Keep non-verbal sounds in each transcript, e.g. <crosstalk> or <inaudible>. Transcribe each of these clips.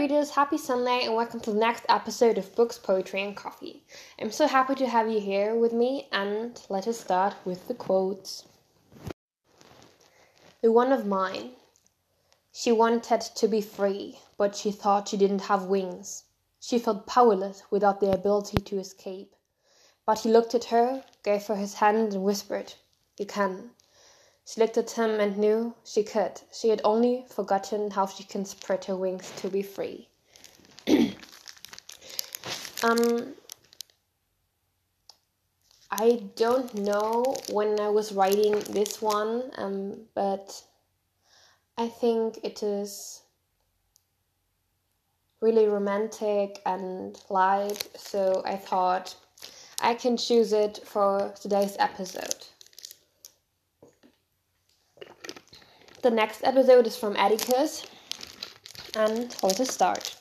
readers, happy Sunday and welcome to the next episode of Books, Poetry, and Coffee. I'm so happy to have you here with me, and let us start with the quotes. The one of mine. She wanted to be free, but she thought she didn't have wings. She felt powerless without the ability to escape. But he looked at her, gave her his hand, and whispered, You can. She looked at him and knew she could. She had only forgotten how she can spread her wings to be free. <clears throat> um, I don't know when I was writing this one, um, but I think it is really romantic and light, so I thought I can choose it for today's episode. The next episode is from Atticus, and how to start.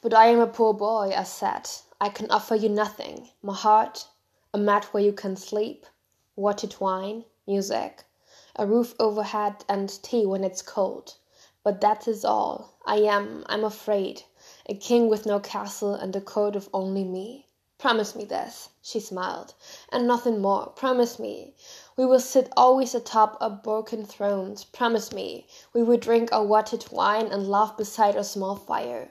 But I am a poor boy, I said. I can offer you nothing my heart, a mat where you can sleep, watered wine, music, a roof overhead, and tea when it's cold. But that is all. I am, I'm afraid, a king with no castle and a court of only me. Promise me this, she smiled, and nothing more. Promise me we will sit always atop our broken thrones. Promise me we will drink our watered wine and laugh beside our small fire.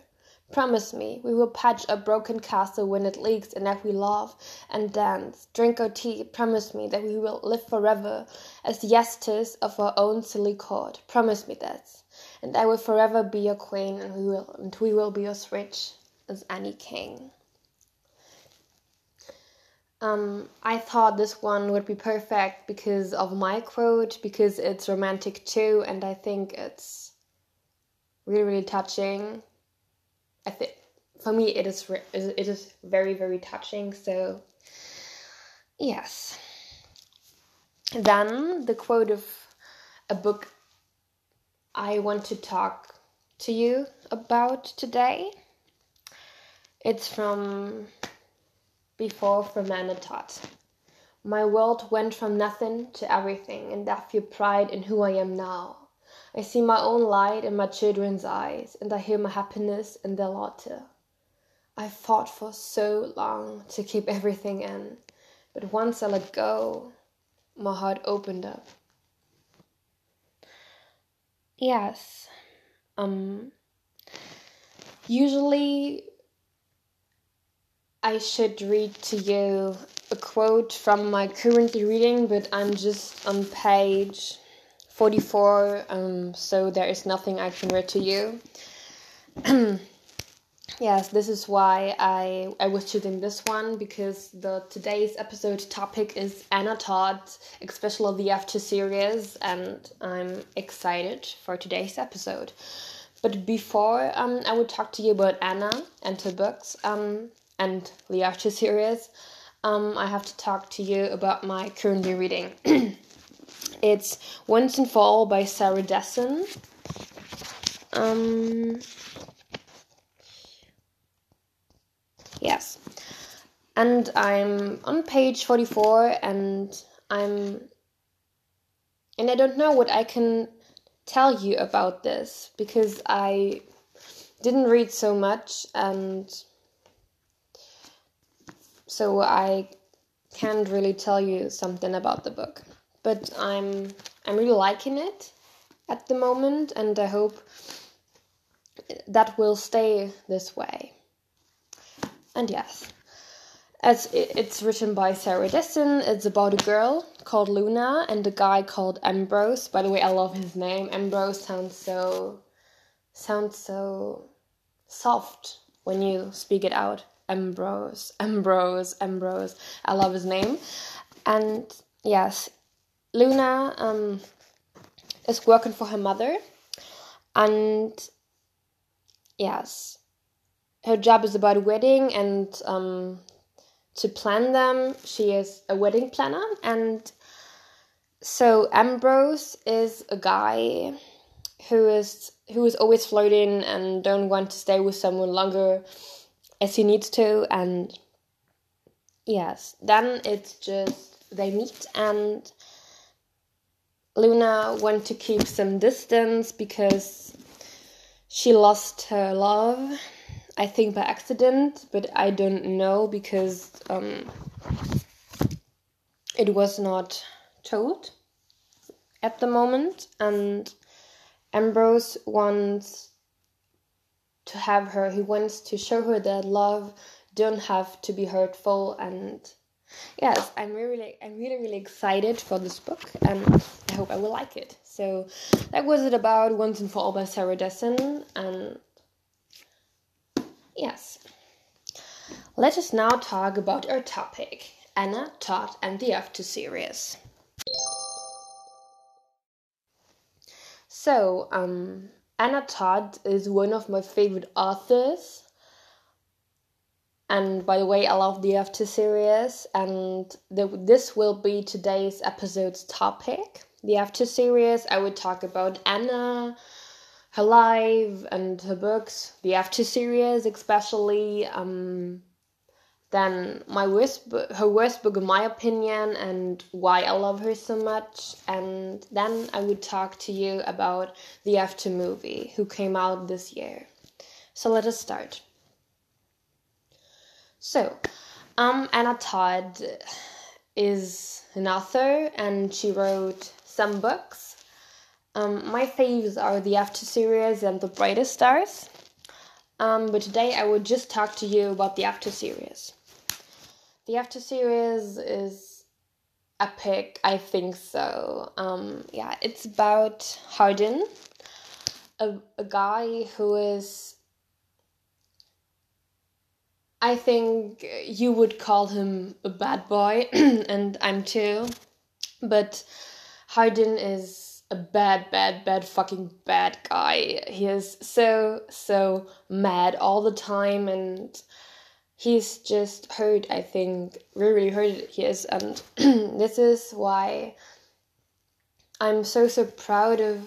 Promise me we will patch a broken castle when it leaks and that we laugh and dance, drink our tea. Promise me that we will live forever as jesters of our own silly court. Promise me that, and I will forever be your queen, and we will and we will be as rich as any king. Um, I thought this one would be perfect because of my quote, because it's romantic too, and I think it's really, really touching. I think for me it is it is very very touching. So yes. Then the quote of a book I want to talk to you about today. It's from Before Todd. My world went from nothing to everything, and I feel pride in who I am now. I see my own light in my children's eyes, and I hear my happiness in their laughter. I fought for so long to keep everything in, but once I let go, my heart opened up. Yes, um, usually I should read to you a quote from my currently reading, but I'm just on page 44, um, so there is nothing I can read to you. <clears throat> yes, this is why I, I was choosing this one because the today's episode topic is Anna Todd, especially the After series, and I'm excited for today's episode. But before um, I would talk to you about Anna and her books um, and After series, um, I have to talk to you about my currently reading. <clears throat> It's Once and For All by Sarah Dessen. Um, yes. And I'm on page 44 and I'm. And I don't know what I can tell you about this because I didn't read so much and so I can't really tell you something about the book but I'm I'm really liking it at the moment, and I hope that will stay this way. And yes, as it's written by Sarah Dessen, it's about a girl called Luna and a guy called Ambrose. By the way, I love his name. Ambrose sounds so sounds so soft when you speak it out. Ambrose, Ambrose, Ambrose. I love his name. And yes, Luna um, is working for her mother, and yes, her job is about wedding and um, to plan them. She is a wedding planner, and so Ambrose is a guy who is who is always flirting and don't want to stay with someone longer as he needs to, and yes, then it's just they meet and Luna want to keep some distance because she lost her love, I think by accident, but I don't know because um, it was not told at the moment, and Ambrose wants to have her. He wants to show her that love don't have to be hurtful and yes i'm really i'm really really excited for this book and i hope i will like it. So that was it about once and for all by sarah dessen and yes. Let us now talk about our topic anna todd and the after series. So um anna todd is one of my favorite authors and by the way, I love the After series, and the, this will be today's episode's topic. The After series, I would talk about Anna, her life, and her books. The After series, especially. Um, then my worst, her worst book, in my opinion, and why I love her so much. And then I would talk to you about the After movie, who came out this year. So let us start. So, um, Anna Todd is an author and she wrote some books. Um, my faves are the After series and the Brightest Stars. Um, but today I will just talk to you about the After series. The After series is epic, I think so. Um, yeah, it's about Hardin, a, a guy who is I think you would call him a bad boy, <clears throat> and I'm too. But Hardin is a bad, bad, bad, fucking bad guy. He is so, so mad all the time, and he's just hurt, I think. Really, really hurt he is, um, and <clears throat> this is why I'm so, so proud of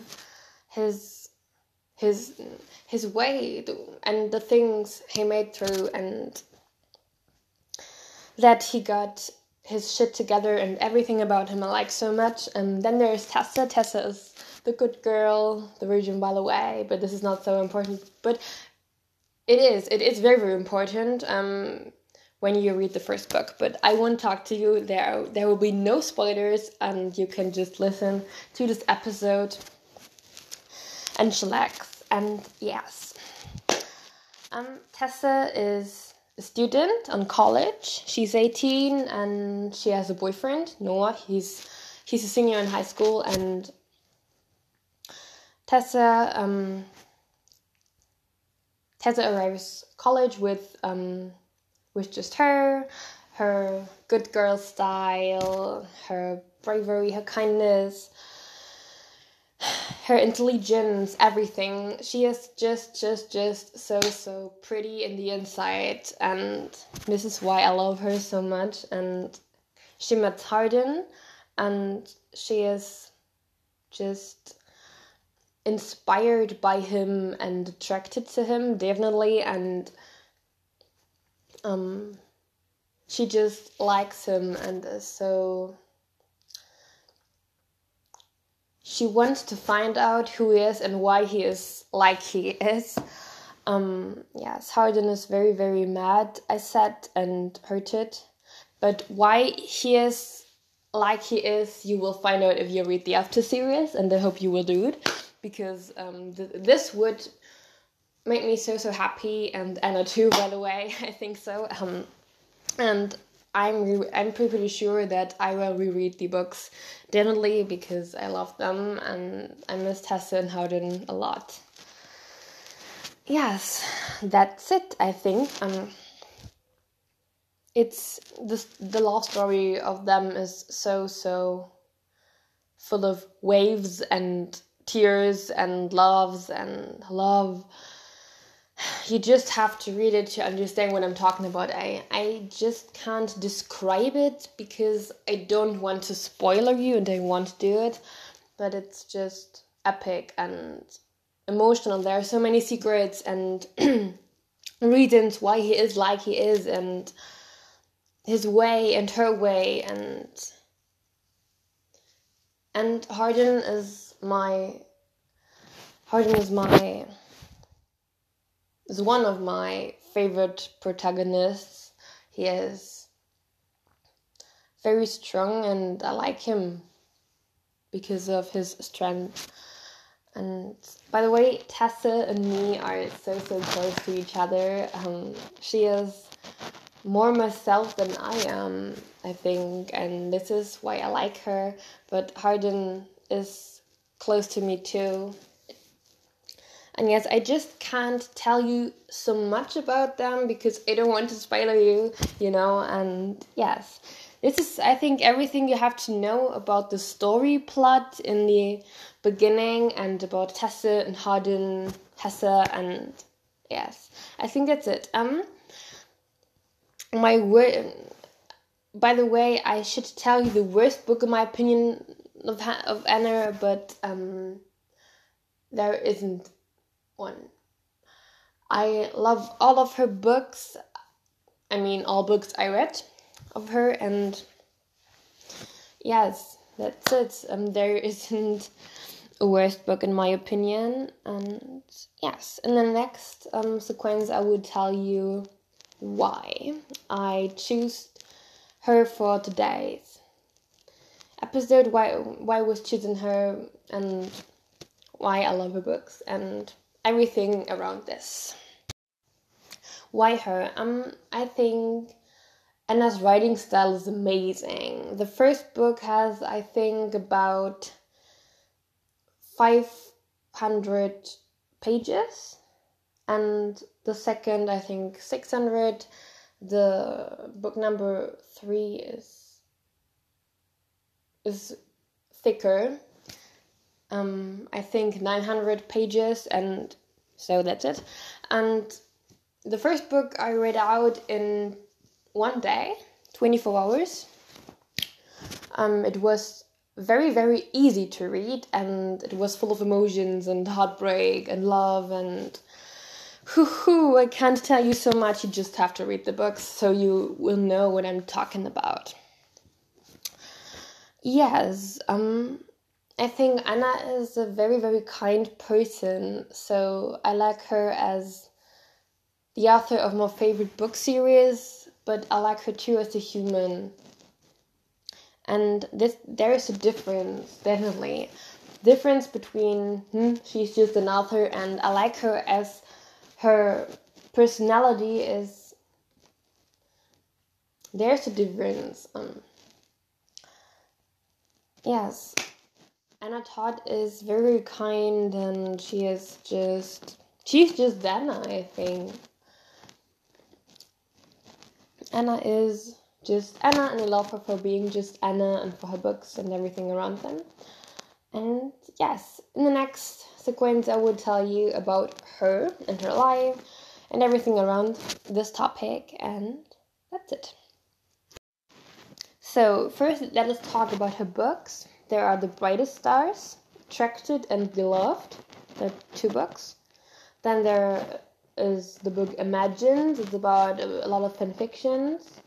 his his his way and the things he made through and that he got his shit together and everything about him I like so much. And then there's Tessa. Tessa is the good girl, the virgin by the way, but this is not so important. But it is. It is very very important. Um, when you read the first book, but I won't talk to you. There, there will be no spoilers, and you can just listen to this episode and chillax and yes. Um, Tessa is a student on college. She's 18 and she has a boyfriend, Noah. He's he's a senior in high school and Tessa um, Tessa arrives college with um, with just her, her good girl style, her bravery, her kindness, her intelligence, everything. She is just, just, just so, so pretty in the inside, and this is why I love her so much. And she met Hardin, and she is just inspired by him and attracted to him, definitely. And um, she just likes him and so she wants to find out who he is and why he is like he is. Um, yes, Hardin is very, very mad, I said, and hurted. But why he is like he is, you will find out if you read the After series, and I hope you will do it, because um, th- this would make me so, so happy, and Anna too, by the way, I think so. Um, and I'm re- I'm pretty sure that I will reread the books definitely because I love them and I miss Tessa and Hardin a lot. Yes, that's it. I think. Um, it's the the love story of them is so so full of waves and tears and loves and love <sighs> you just have to read it to understand what I'm talking about. I I just can't describe it because I don't want to spoiler you and I want to do it, but it's just epic and emotional. There are so many secrets and <clears throat> reasons why he is like he is and his way and her way and and Hardin is my Hardin is my is one of my favorite protagonists. He is very strong and I like him because of his strength. And by the way, Tessa and me are so so close to each other. Um, she is more myself than I am, I think, and this is why I like her. But Hardin is close to me too. And yes, I just can't tell you so much about them because I don't want to spoil you, you know. And yes, this is, I think, everything you have to know about the story plot in the beginning and about Tessa and Hardin, Hessa, and yes, I think that's it. Um, my word. By the way, I should tell you the worst book in my opinion of of Anna, but um, there isn't one. I love all of her books. I mean, all books I read of her, and yes, that's it. Um, there <laughs> isn't a worst book in my opinion, and yes, in the next um sequence, I will tell you why I choose her for today's episode. Why why I was choosing her and why I love her books and everything around this. Why her? Um, I think Anna's writing style is amazing. The first book has, I think, about 500 pages, and the second, I think, 600. The book number three is is thicker. Um, I think 900 pages, and so that's it. And the first book I read out in one day, 24 hours. Um, it was very, very easy to read, and it was full of emotions and heartbreak and love and hoo hoo I can't tell you so much. You just have to read the books so you will know what I'm talking about. Yes, um, I think Anna is a very, very kind person, so I like her as the author of my favorite book series, but I like her too as a human. And this there is a difference, definitely. Difference between hmm, she's just an author and I like her as her personality is there's a difference. Um yes. Anna Todd is very kind and she is just she's just Anna, I think. Anna is just Anna, and I love her for being just Anna and for her books and everything around them. And yes, in the next sequence, I will tell you about her and her life and everything around this topic, and that's it. So, first, let us talk about her books. There are The Brightest Stars, Attracted and Beloved, the two books. Then there is the book Imagined. It's about a lot of fan fictions.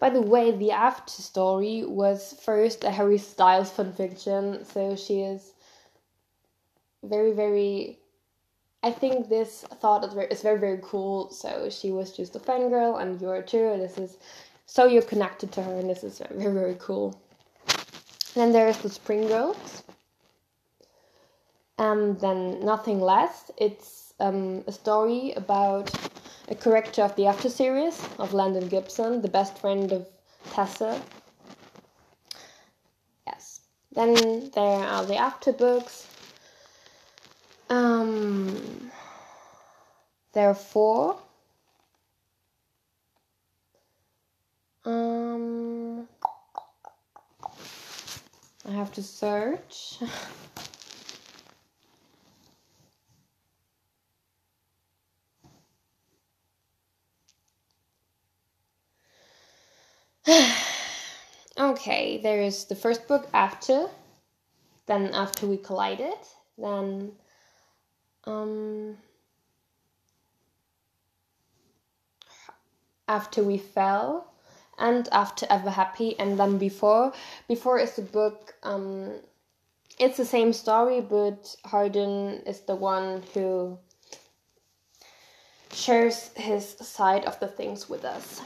By the way, the After story was first a Harry Styles fanfiction, so she is very, very. I think this thought is very, is very, very cool. So she was just a fangirl, and you're too. This is so you're connected to her, and this is very, very cool. Then there's the Spring Girls. And then Nothing Less. It's um, a story about a character of the After series of Landon Gibson, the best friend of Tessa. Yes. Then there are the After books. Um, there are four. Um, I have to search. <sighs> okay, there's the first book after, then after we collided, then um, after we fell, and after ever happy, and then before. Before is the book. Um, it's the same story, but Hardin is the one who shares his side of the things with us.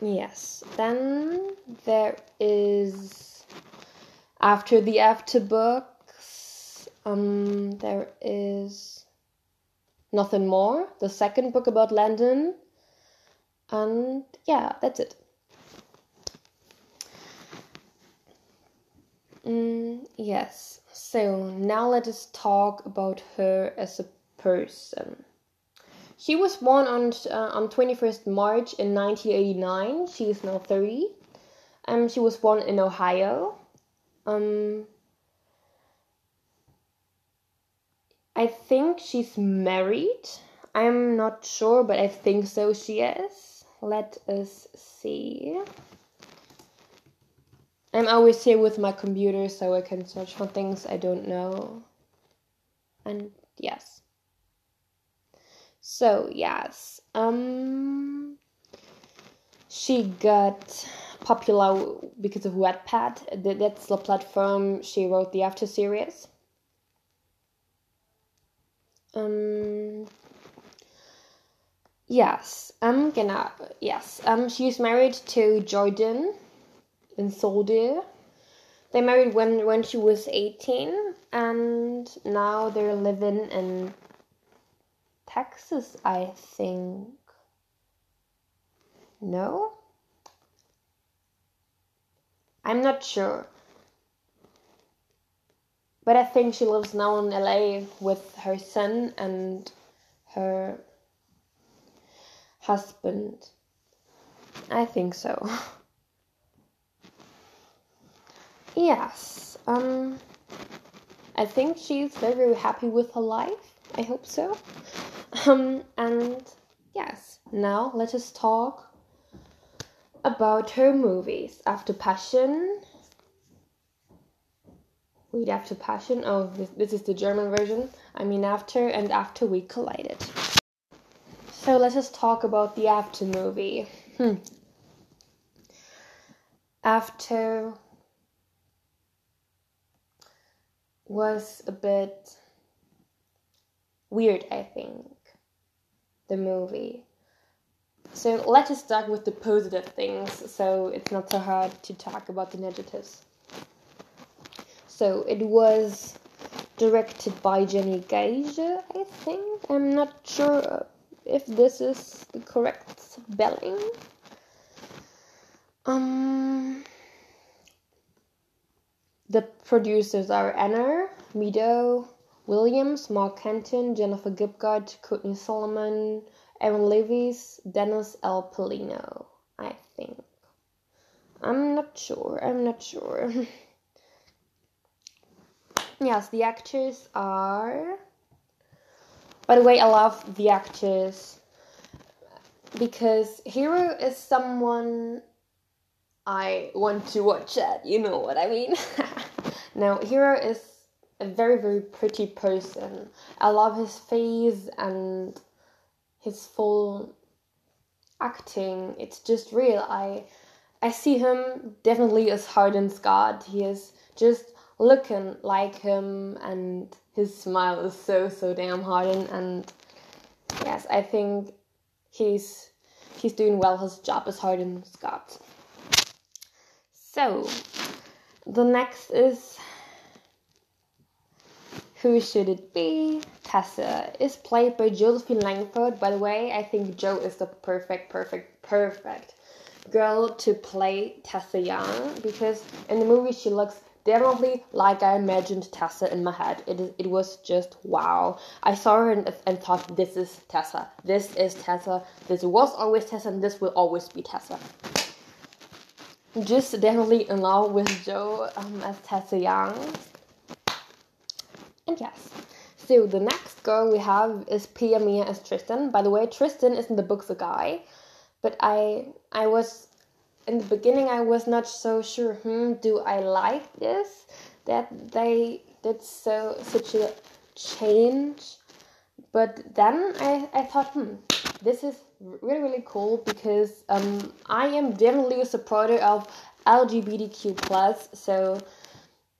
Yes, then there is after the after books, um, there is nothing more. The second book about Landon, and yeah, that's it. Mm, yes. So now let us talk about her as a person. She was born on uh, on 21st March in 1989. She is now 30. Um, she was born in Ohio. Um, I think she's married. I'm not sure, but I think so. She is. Let us see. I'm always here with my computer so I can search for things I don't know. And yes. So, yes. Um she got popular because of Wattpad. That's the platform she wrote the After series. Um Yes, I'm gonna yes. Um she's married to Jordan in Saudi. They married when when she was 18 and now they're living in Texas, I think. No? I'm not sure. But I think she lives now in LA with her son and her husband. I think so. Yes. Um I think she's very very happy with her life. I hope so. Um and yes, now let us talk about her movies. After Passion. Wait, After Passion. Oh, this, this is the German version. I mean, After and After We Collided. So let us just talk about the After movie. Hmm. After was a bit weird, I think, the movie. So let us start with the positive things so it's not so hard to talk about the negatives. So it was directed by Jenny Gage, I think. I'm not sure if this is the correct spelling. Um the producers are Anna Meadow, Williams, Mark Canton, Jennifer Gibbard, Courtney Solomon, Aaron Levis, Dennis L. Pelino, I think. I'm not sure. I'm not sure. <laughs> yes, the actors are. By the way, I love the actors because Hero is someone I want to watch it. You know what I mean? <laughs> now, Hero is a very, very pretty person. I love his face and his full acting. It's just real. I I see him definitely as Hardin Scott. He is just looking like him and his smile is so so damn Hardin and yes, I think he's he's doing well his job as Hardin Scott. So, the next is who should it be? Tessa is played by Josephine Langford. By the way, I think joe is the perfect, perfect, perfect girl to play Tessa Young because in the movie she looks definitely like I imagined Tessa in my head. It, it was just wow. I saw her and, and thought, this is Tessa. This is Tessa. This was always Tessa, and this will always be Tessa just definitely in love with Joe um, as Tessa Young. And yes. So the next girl we have is Pia Mia as Tristan. By the way, Tristan is in the book the guy, but I I was in the beginning I was not so sure. Hmm, do I like this? That they did so such a change. But then I I thought, hmm, this is really really cool because um, I am definitely a supporter of LGBTQ plus. So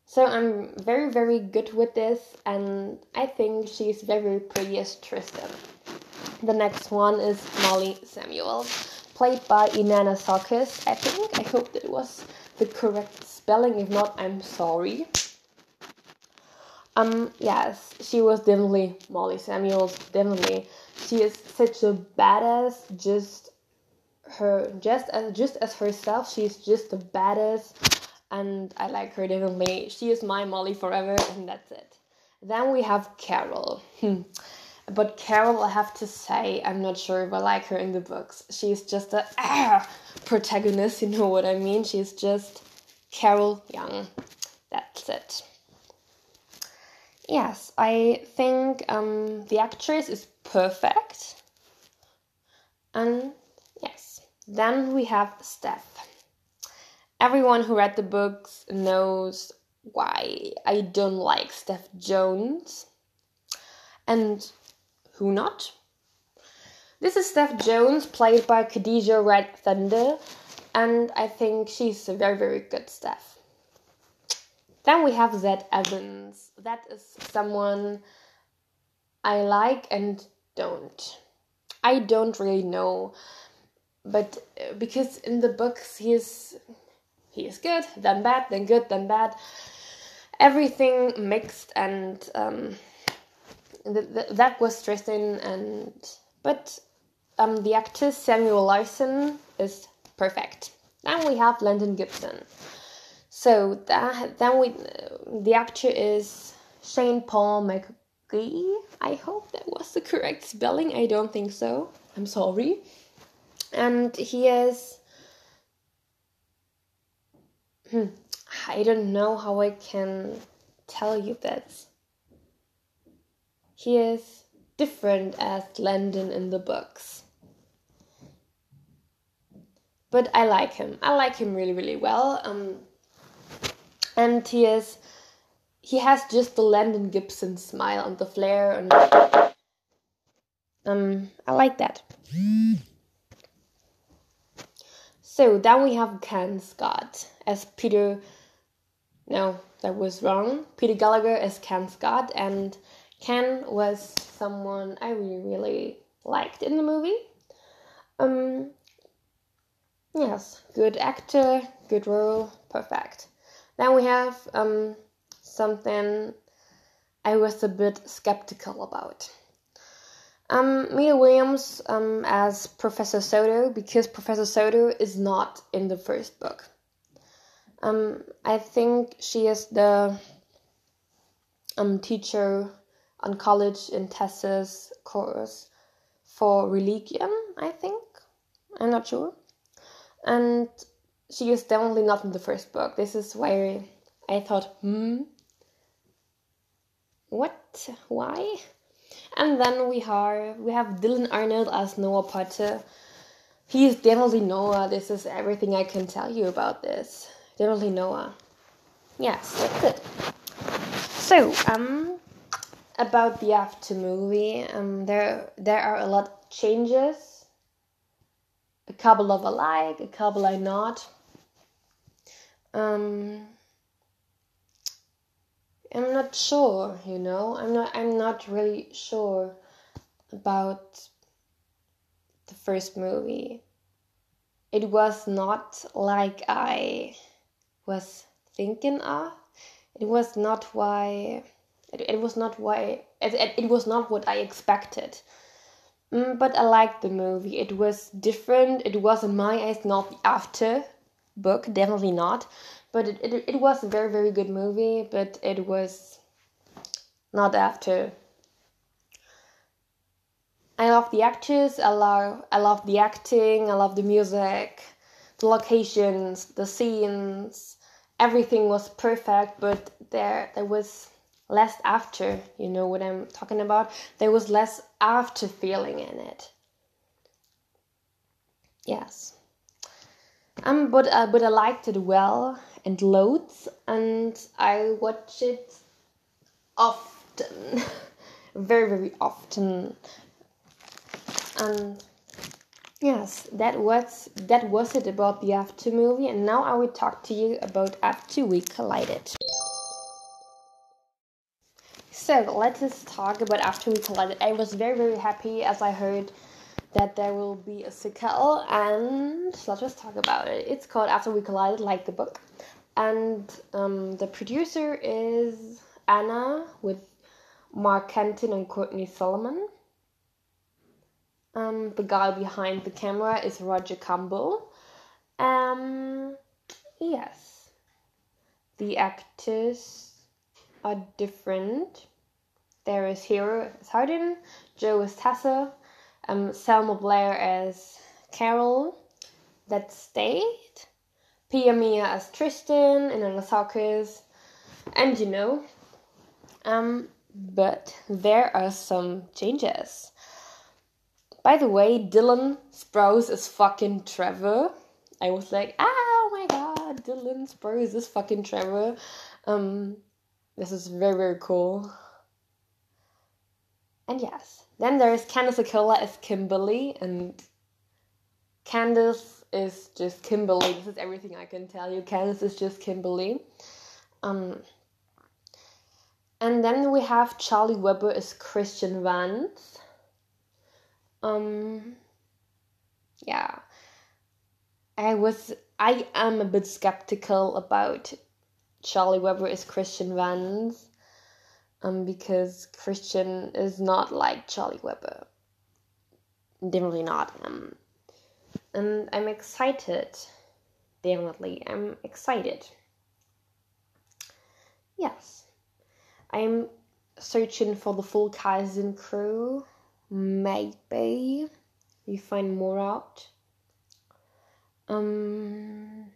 so I'm very very good with this, and I think she's very very pretty as Tristan. The next one is Molly Samuel, played by Inanna Sarkis, I think. I hope that was the correct spelling. If not, I'm sorry. Um, yes, she was definitely Molly Samuels, definitely. She is such a badass, just her just as just as herself, she's just a badass and I like her definitely. She is my Molly forever and that's it. Then we have Carol. But Carol, I have to say, I'm not sure if I like her in the books. She's just a ah, protagonist, you know what I mean? She's just Carol Young. That's it. Yes, I think um, the actress is perfect. And yes, then we have Steph. Everyone who read the books knows why I don't like Steph Jones. And who not? This is Steph Jones, played by Khadijah Red Thunder, and I think she's a very, very good Steph. Then we have Zed Evans. That is someone I like and don't. I don't really know, but uh, because in the books he is he is good, then bad, then good, then bad, everything mixed and um, th- th- that was Tristan and but um, the actor Samuel Larson is perfect. Then we have Landon Gibson. So that, then we the actor is Shane Paul McGhie. I hope that was the correct spelling. I don't think so. I'm sorry. And he is. Hmm, I don't know how I can tell you this. He is different as Landon in the books. But I like him. I like him really, really well. Um, and he is he has just the Landon Gibson smile and the flair and um I like that. So then we have Ken Scott as Peter no, that was wrong. Peter Gallagher as Ken Scott and Ken was someone I really really liked in the movie. Um yes, good actor, good role, perfect. Then we have um, something I was a bit skeptical about. Um, Mia Williams um, as Professor Soto because Professor Soto is not in the first book. Um, I think she is the um, teacher on college in Tessa's course for religion, I think. I'm not sure. And she is definitely not in the first book. This is where I thought, hmm, what? Why? And then we have we have Dylan Arnold as Noah Potter. He is definitely Noah. This is everything I can tell you about this. Definitely Noah. Yes, that's it. So, um, about the after movie, um, there there are a lot of changes. A couple of alike, a couple I not. Um, I'm not sure, you know. I'm not I'm not really sure about the first movie. It was not like I was thinking of. It was not why it, it was not why it, it, it was not what I expected. Mm, but I liked the movie. It was different. It was in my eyes not the after book, definitely not. But it, it, it was a very, very good movie, but it was not after. I love the actors, I love, I love the acting, I love the music, the locations, the scenes, everything was perfect, but there there was less after, you know what I'm talking about? There was less after feeling in it. Yes. Um, but uh, but I liked it well and loads, and I watch it often, <laughs> very very often. And yes, that was that was it about the After movie, and now I will talk to you about After We Collided. So let us talk about After We Collided. I was very, very happy as I heard that there will be a sequel, and let us just talk about it. It's called After We Collided, like the book, and um, the producer is Anna with Mark Canton and Courtney Solomon. Um, the guy behind the camera is Roger Kumble. Um, yes, the actors are different. There is Hero as Hardin, Joe as Tessa, um, Selma Blair as Carol, that stayed, Pia Mia as Tristan, and Anasakis, and you know. Um, but there are some changes. By the way, Dylan Sprouse is fucking Trevor. I was like, ah, oh my god, Dylan Sprouse is fucking Trevor. Um, this is very, very cool. And yes, then there's Candice Accola as Kimberly, and Candice is just Kimberly. This is everything I can tell you. Candice is just Kimberly. Um, and then we have Charlie Weber as Christian Vance. Um, yeah, I was, I am a bit skeptical about Charlie Weber as Christian Vance um, because Christian is not like Charlie Weber. Definitely not. Um, and I'm excited. Definitely, I'm excited. Yes, I'm searching for the full and crew. Maybe we find more out. Um.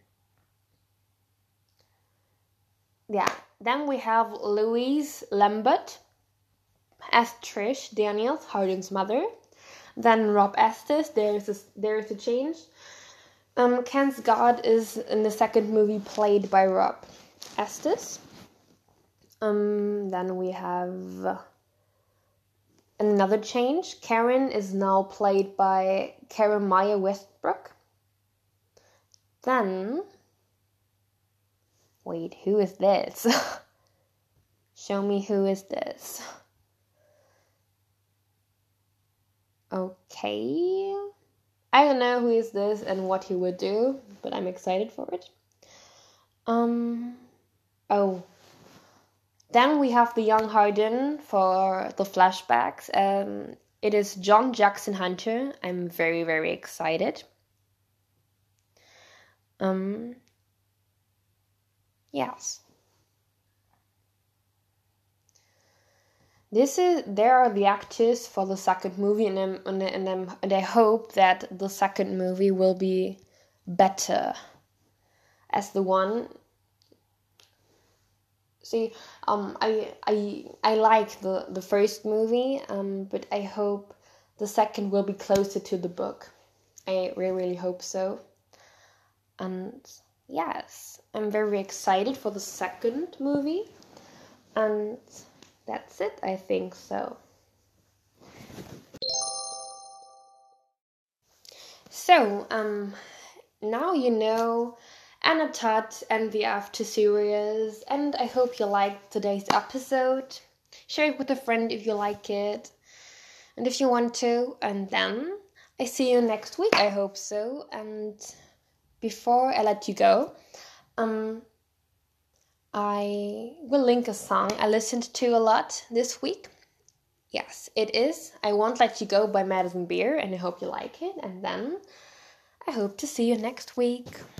Yeah, then we have Louise Lombard as Trish Daniels, Hardin's mother. Then Rob Estes, there's a, there's a change. Um, Ken Scott is in the second movie played by Rob Estes. Um, then we have another change. Karen is now played by Karimah Westbrook. Then Wait, who is this? <laughs> Show me who is this. Okay. I don't know who is this and what he would do, but I'm excited for it. Um oh. Then we have the young Hardin for the flashbacks. Um it is John Jackson Hunter. I'm very very excited. Um Yes. This is there are the actors for the second movie, and I'm, and, and, I'm, and I hope that the second movie will be better as the one. See, um, I I I like the the first movie, um, but I hope the second will be closer to the book. I really really hope so. And yes, I'm very excited for the second movie. And that's it, I think so. So, um, now you know Anna Todd and the After series, and I hope you liked today's episode. Share it with a friend if you like it, and if you want to, and then I see you next week. I hope so, and before I let you go, um, I will link a song I listened to a lot this week. Yes, it is I Won't Let You Go by Madison Beer, and I hope you like it. And then I hope to see you next week.